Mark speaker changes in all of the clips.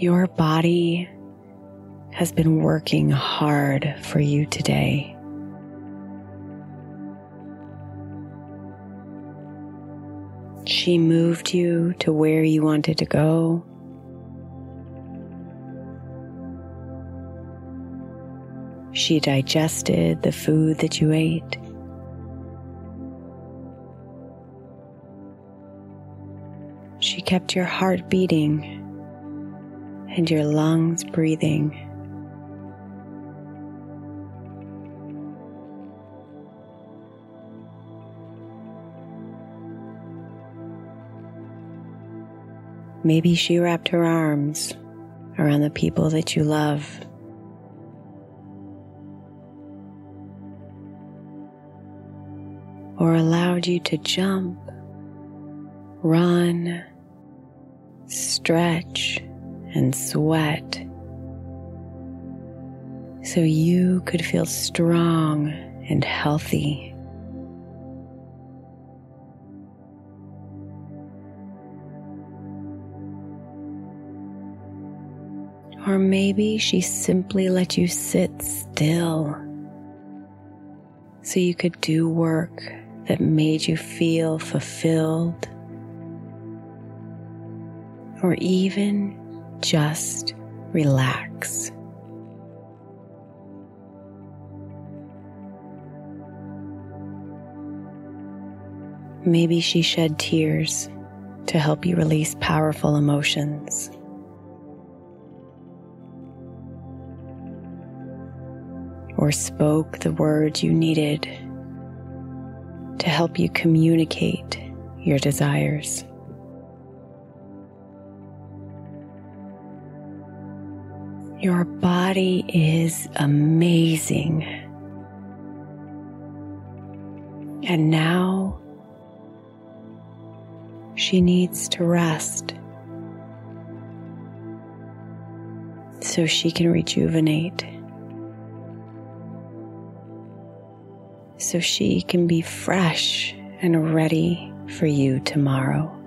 Speaker 1: Your body has been working hard for you today. She moved you to where you wanted to go. She digested the food that you ate. She kept your heart beating and your lungs breathing. Maybe she wrapped her arms around the people that you love. Or allowed you to jump, run, stretch, and sweat so you could feel strong and healthy. Or maybe she simply let you sit still so you could do work that made you feel fulfilled or even just relax. Maybe she shed tears to help you release powerful emotions. Or spoke the words you needed to help you communicate your desires. Your body is amazing. And now she needs to rest so she can rejuvenate, so she can be fresh and ready for you tomorrow.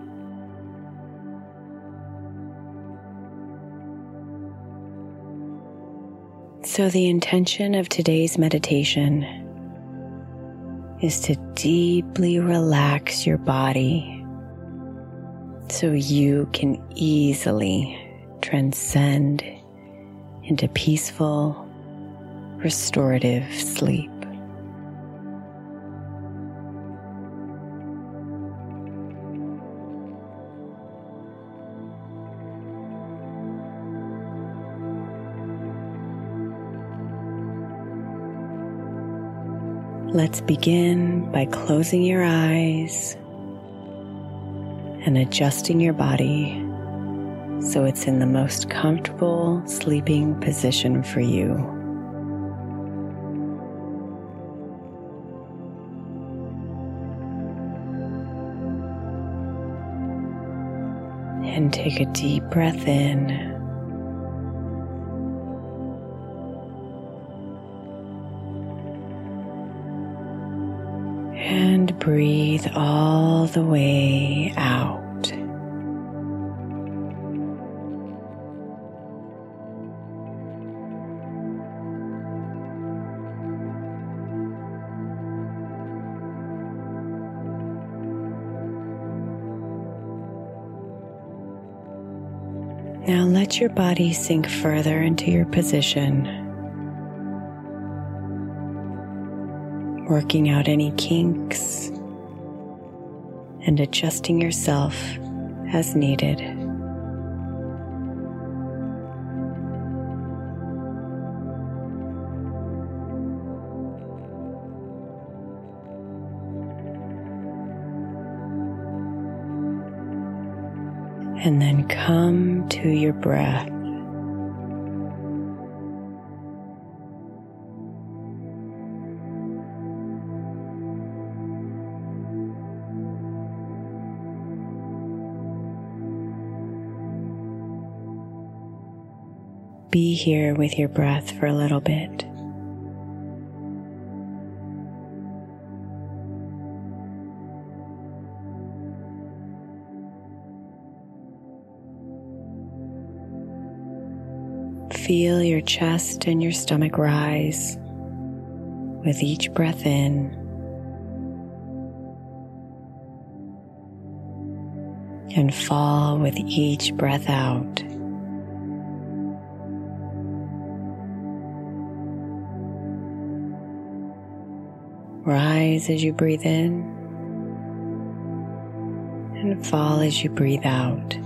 Speaker 1: So, the intention of today's meditation is to deeply relax your body so you can easily transcend into peaceful, restorative sleep. Let's begin by closing your eyes and adjusting your body so it's in the most comfortable sleeping position for you. And take a deep breath in. Breathe all the way out. Now let your body sink further into your position. Working out any kinks and adjusting yourself as needed. And then come to your breath. Be here with your breath for a little bit. Feel your chest and your stomach rise with each breath in. And fall with each breath out. Rise as you breathe in and fall as you breathe out.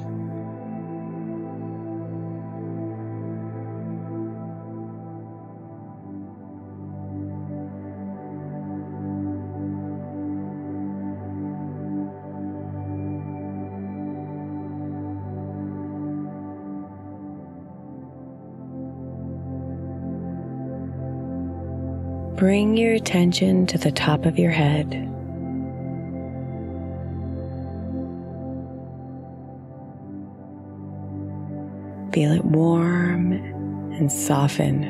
Speaker 1: Bring your attention to the top of your head. Feel it warm and soften.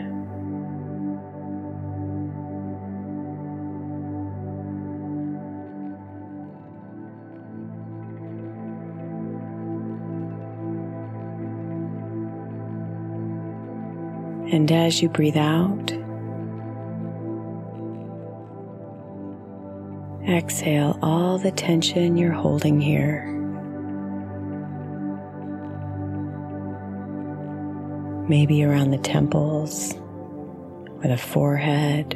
Speaker 1: And as you breathe out, Exhale all the tension you're holding here. Maybe around the temples or the forehead.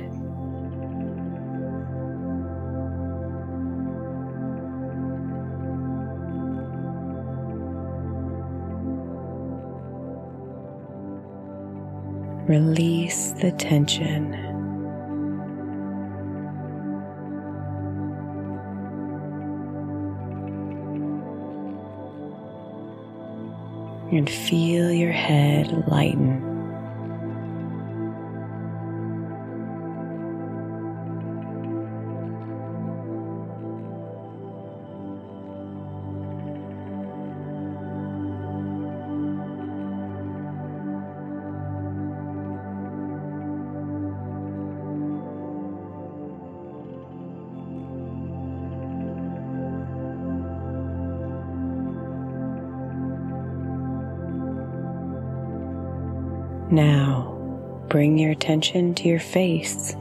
Speaker 1: Release the tension. And feel your head lighten. Now, bring your attention to your face.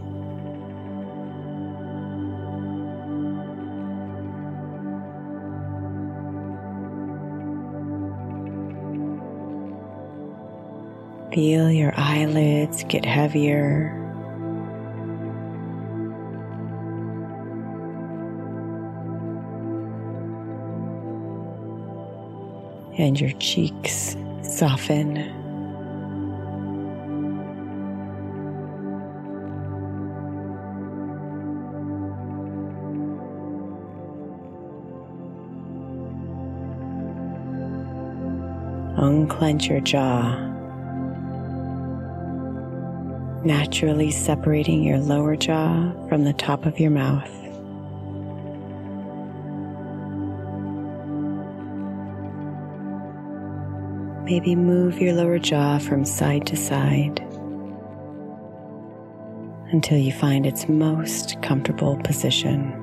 Speaker 1: Feel your eyelids get heavier. And your cheeks soften. Unclench your jaw, naturally separating your lower jaw from the top of your mouth. Maybe move your lower jaw from side to side until you find its most comfortable position.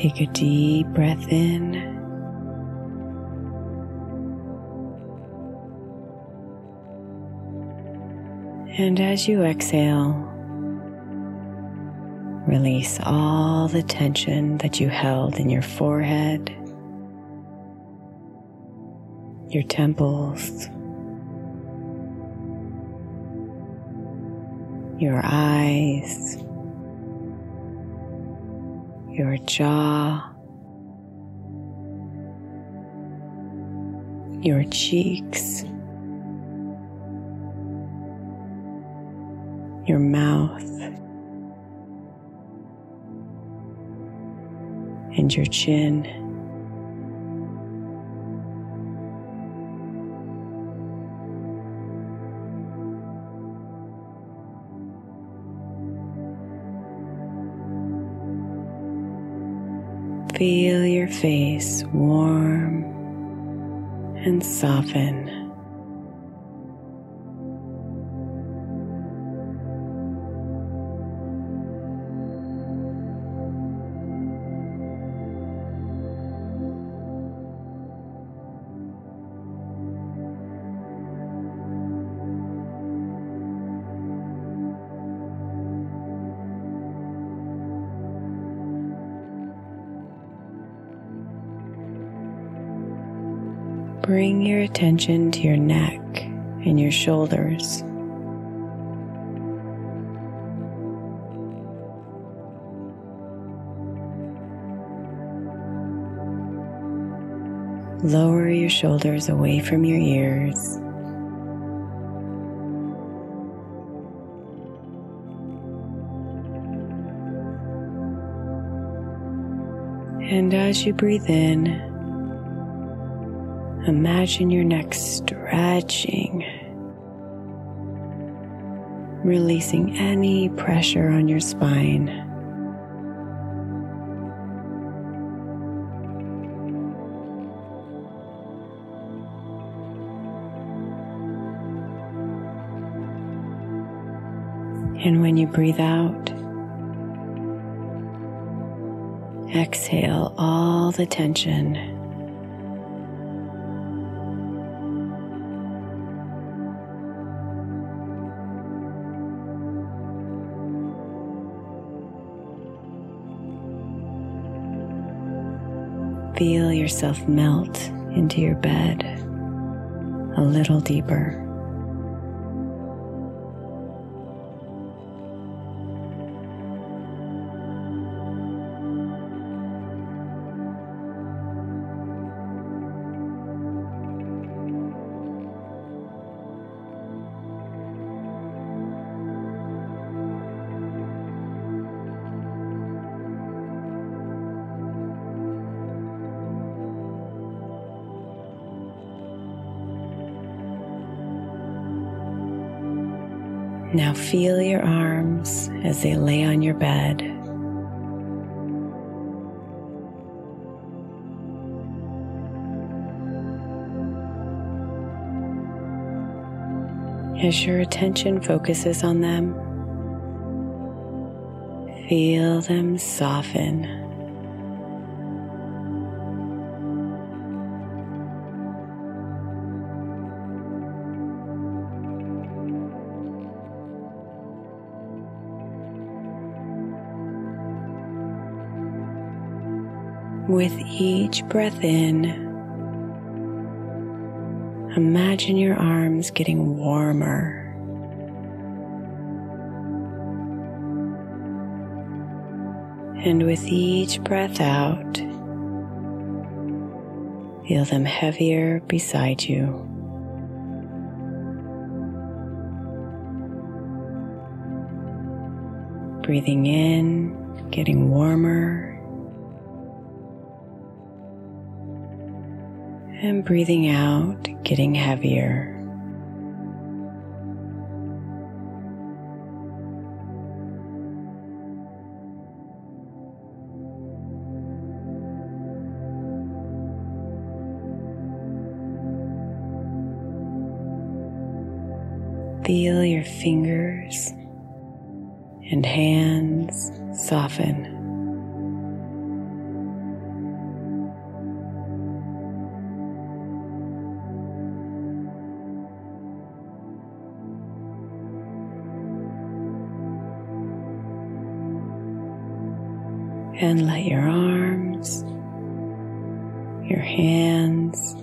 Speaker 1: Take a deep breath in. And as you exhale, release all the tension that you held in your forehead, your temples, your eyes your jaw, your cheeks, your mouth, and your chin. Feel your face warm and soften. Bring your attention to your neck and your shoulders. Lower your shoulders away from your ears. And as you breathe in, Imagine your neck stretching, releasing any pressure on your spine. And when you breathe out, exhale all the tension. Feel yourself melt into your bed a little deeper. Now feel your arms as they lay on your bed. As your attention focuses on them, feel them soften. With each breath in, imagine your arms getting warmer. And with each breath out, feel them heavier beside you. Breathing in, getting warmer. And breathing out, getting heavier. Feel your fingers and hands soften. And let your arms, your hands,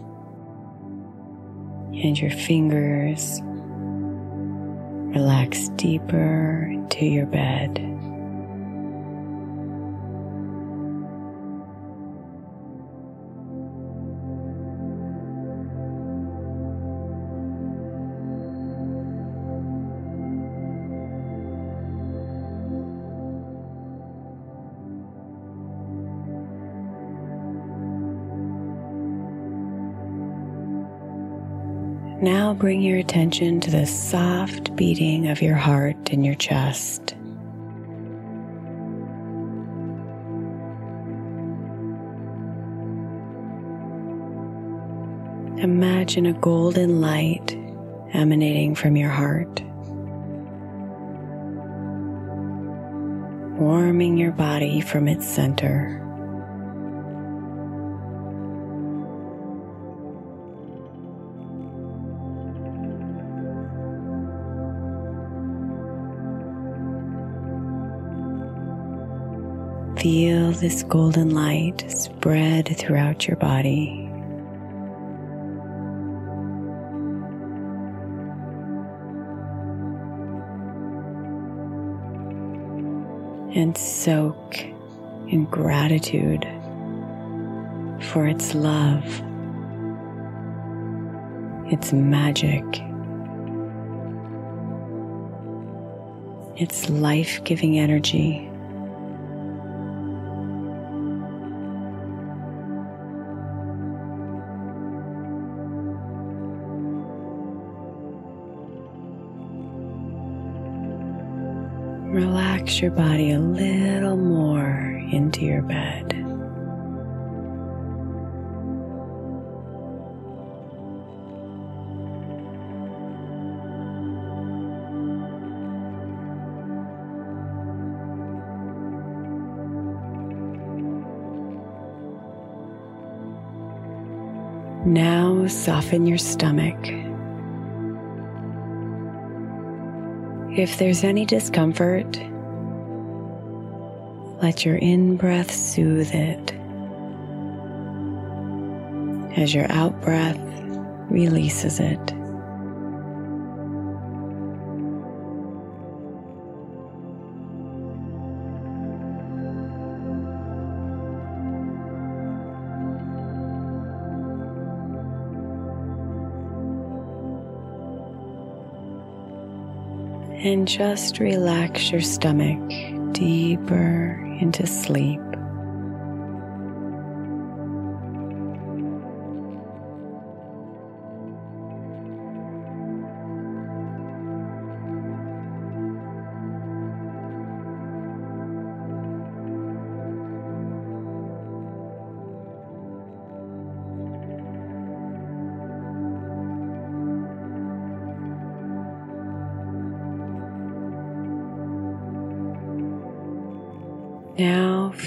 Speaker 1: and your fingers relax deeper into your bed. Bring your attention to the soft beating of your heart in your chest. Imagine a golden light emanating from your heart, warming your body from its center. Feel this golden light spread throughout your body. And soak in gratitude for its love, its magic, its life giving energy. Relax your body a little more into your bed. Now soften your stomach. If there's any discomfort, let your in breath soothe it as your out breath releases it. And just relax your stomach deeper into sleep.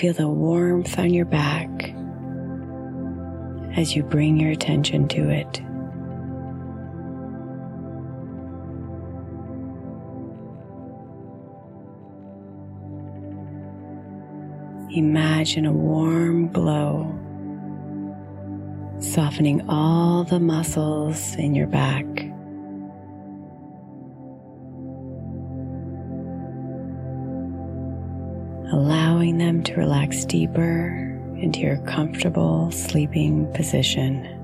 Speaker 1: Feel the warmth on your back as you bring your attention to it. Imagine a warm glow softening all the muscles in your back. To relax deeper into your comfortable sleeping position.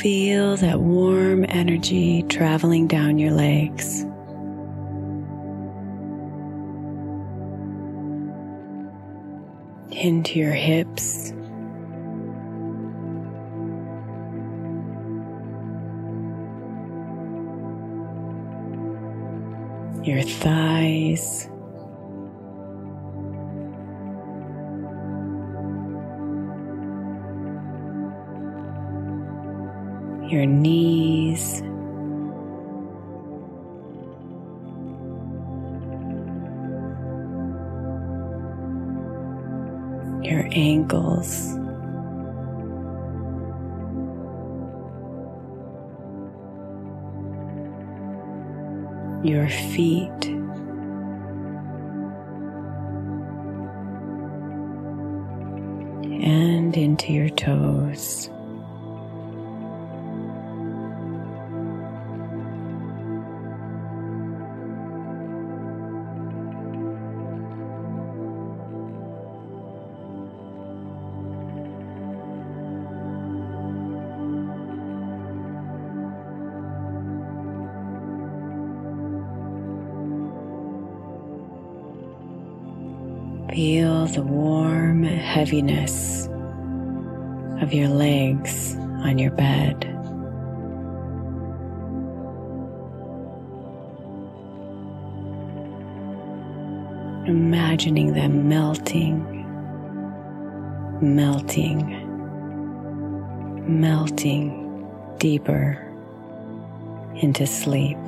Speaker 1: Feel that warm energy traveling down your legs. Into your hips. Your thighs. Your knees. Your ankles. Your feet. And into your toes. Heaviness of your legs on your bed. Imagining them melting, melting, melting deeper into sleep.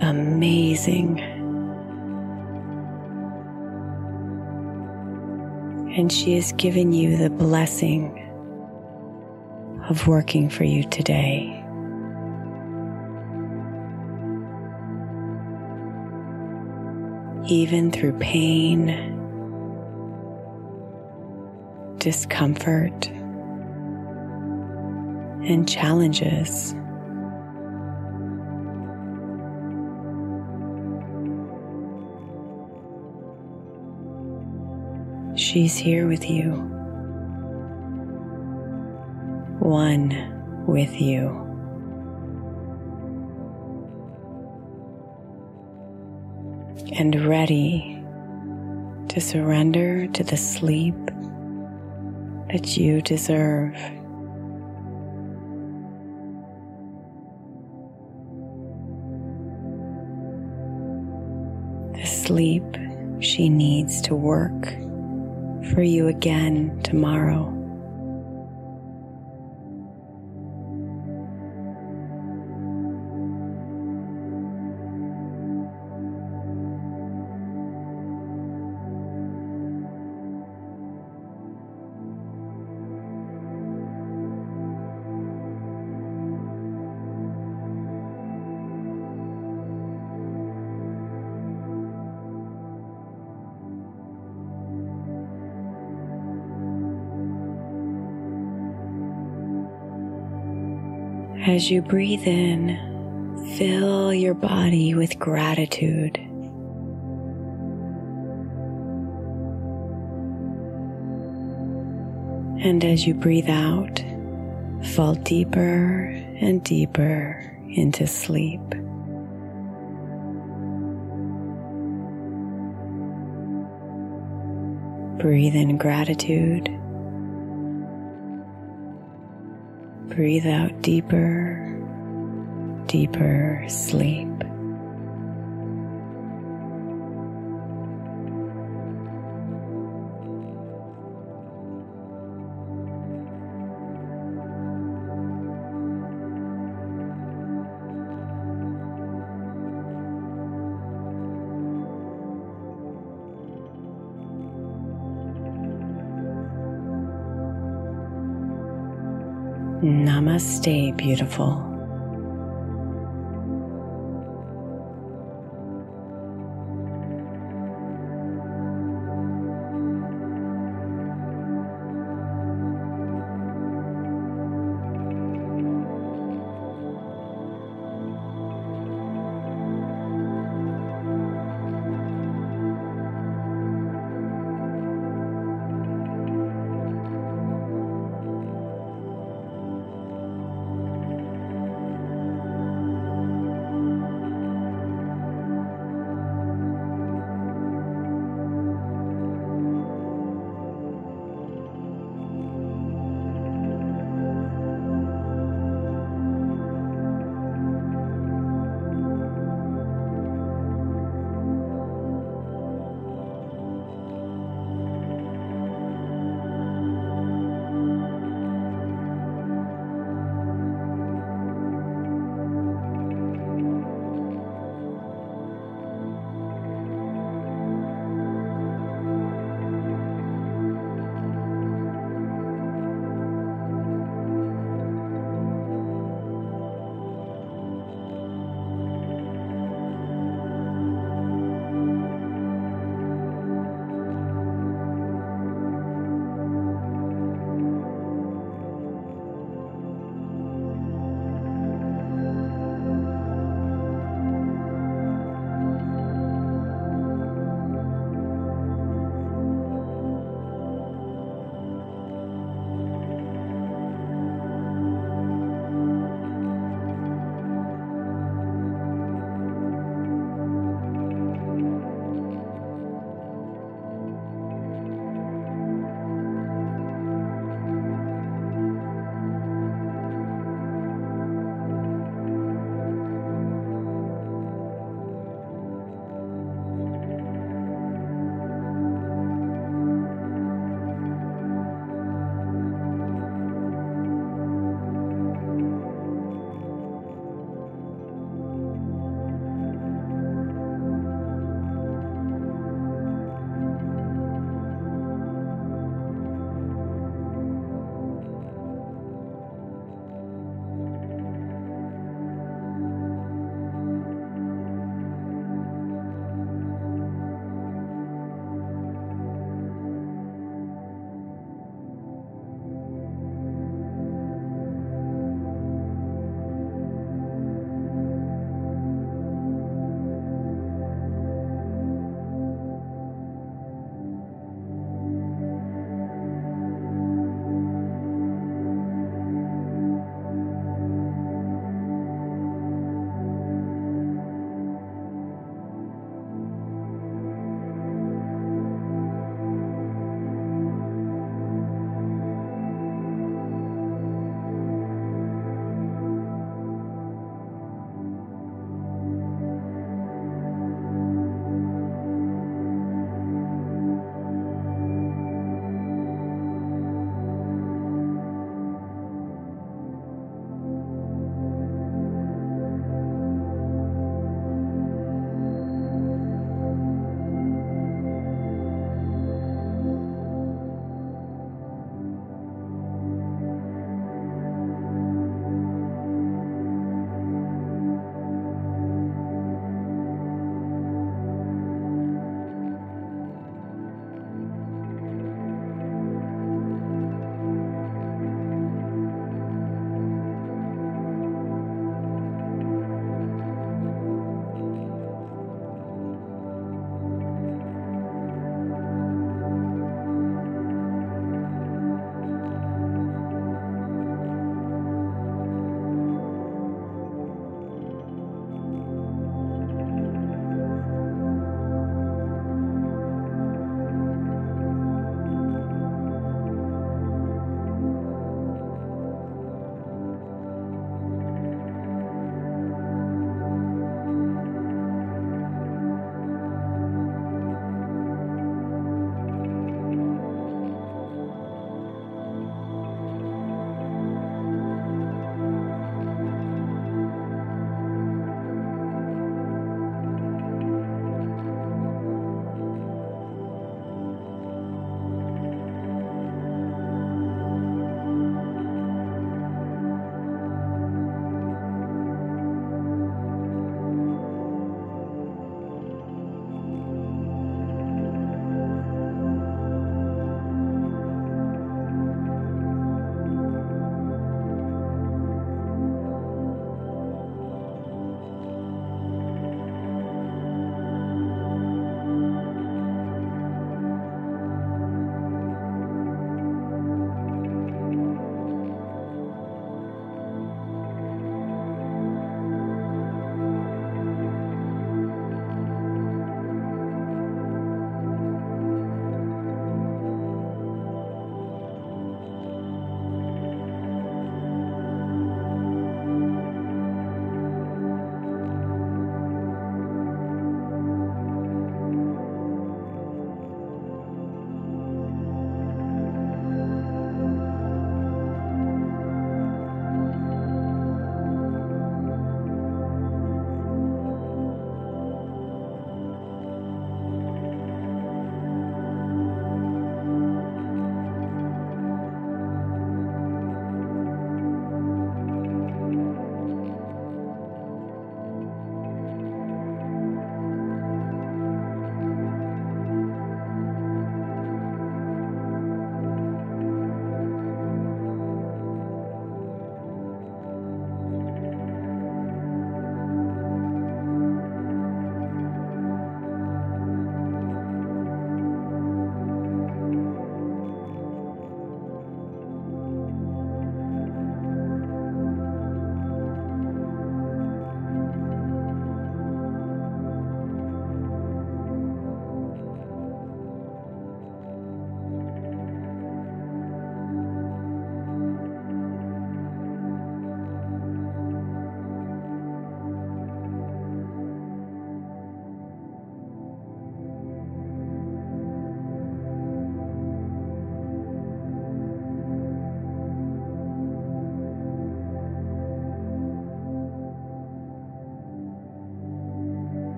Speaker 1: Amazing. And she has given you the blessing of working for you today. Even through pain, discomfort, and challenges. She's here with you, one with you. And ready to surrender to the sleep that you deserve. The sleep she needs to work for you again tomorrow. As you breathe in, fill your body with gratitude. And as you breathe out, fall deeper and deeper into sleep. Breathe in gratitude. Breathe out deeper, deeper sleep. Namaste, beautiful.